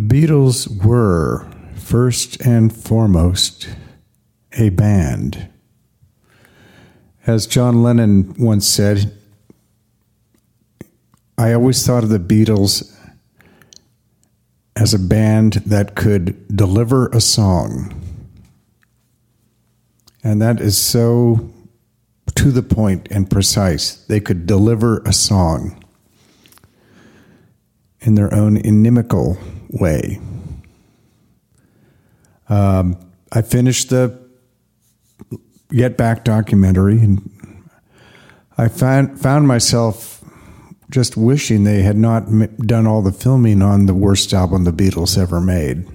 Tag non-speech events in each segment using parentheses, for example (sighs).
Beatles were, first and foremost, a band. As John Lennon once said, I always thought of the Beatles as a band that could deliver a song. And that is so to the point and precise. They could deliver a song in their own inimical way. Um, I finished the Get Back documentary, and I found found myself just wishing they had not done all the filming on the worst album the Beatles ever made.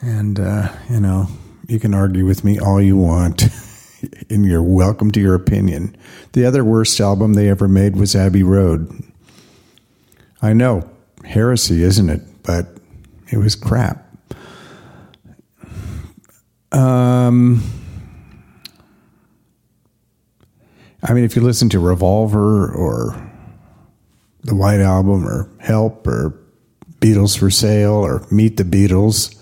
And uh, you know, you can argue with me all you want, (laughs) and you're welcome to your opinion. The other worst album they ever made was Abbey Road. I know, heresy, isn't it? But it was crap. Um, I mean, if you listen to Revolver or the White Album or Help or Beatles for Sale or Meet the Beatles,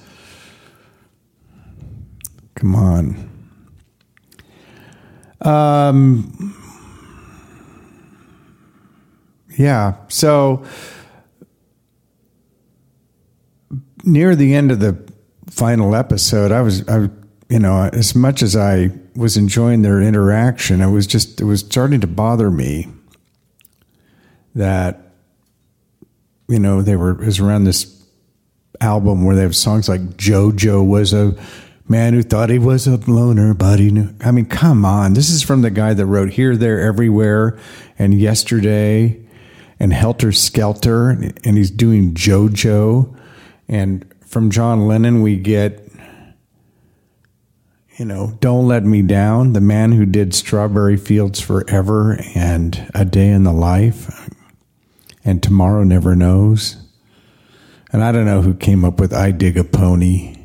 come on. Um, yeah, so near the end of the final episode, I was, I, you know, as much as I was enjoying their interaction, it was just, it was starting to bother me that, you know, they were, it was around this album where they have songs like JoJo was a man who thought he was a loner, but he knew. I mean, come on. This is from the guy that wrote Here, There, Everywhere and Yesterday and Helter Skelter, and he's doing JoJo. And from John Lennon, we get, you know, Don't Let Me Down, the man who did Strawberry Fields Forever and A Day in the Life and Tomorrow Never Knows. And I don't know who came up with I Dig a Pony.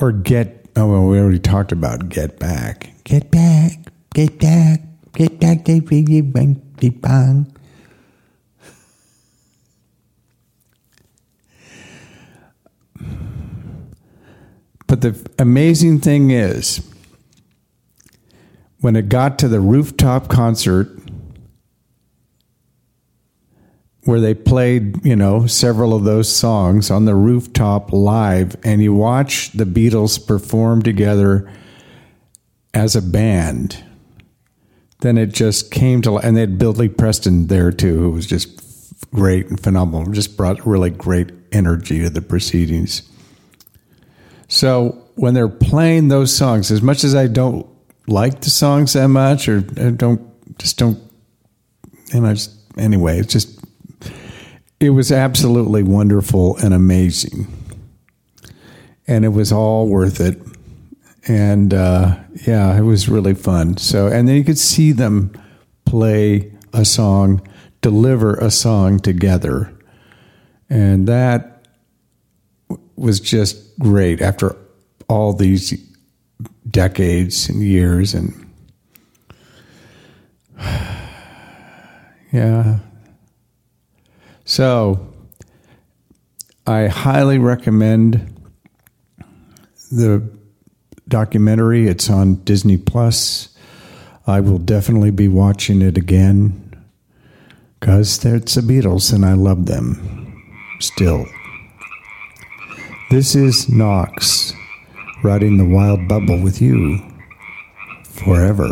Or Get, oh, well, we already talked about Get Back. Get Back, Get Back, Get Back, Get Back, Get Back, Get Back. But the amazing thing is, when it got to the rooftop concert where they played, you know, several of those songs on the rooftop live, and you watch the Beatles perform together as a band, then it just came to, and they had Billy Preston there too, who was just great and phenomenal, just brought really great energy to the proceedings. So when they're playing those songs, as much as I don't like the songs that much, or don't just don't, you know, just, anyway, it's just it was absolutely wonderful and amazing, and it was all worth it. And uh, yeah, it was really fun. So, and then you could see them play a song, deliver a song together, and that was just great after all these decades and years and (sighs) yeah. So i highly recommend the documentary. It's on disney plus. I will definitely be watching it again because it's the beatles and i love them still this is Knox riding the wild bubble with you forever.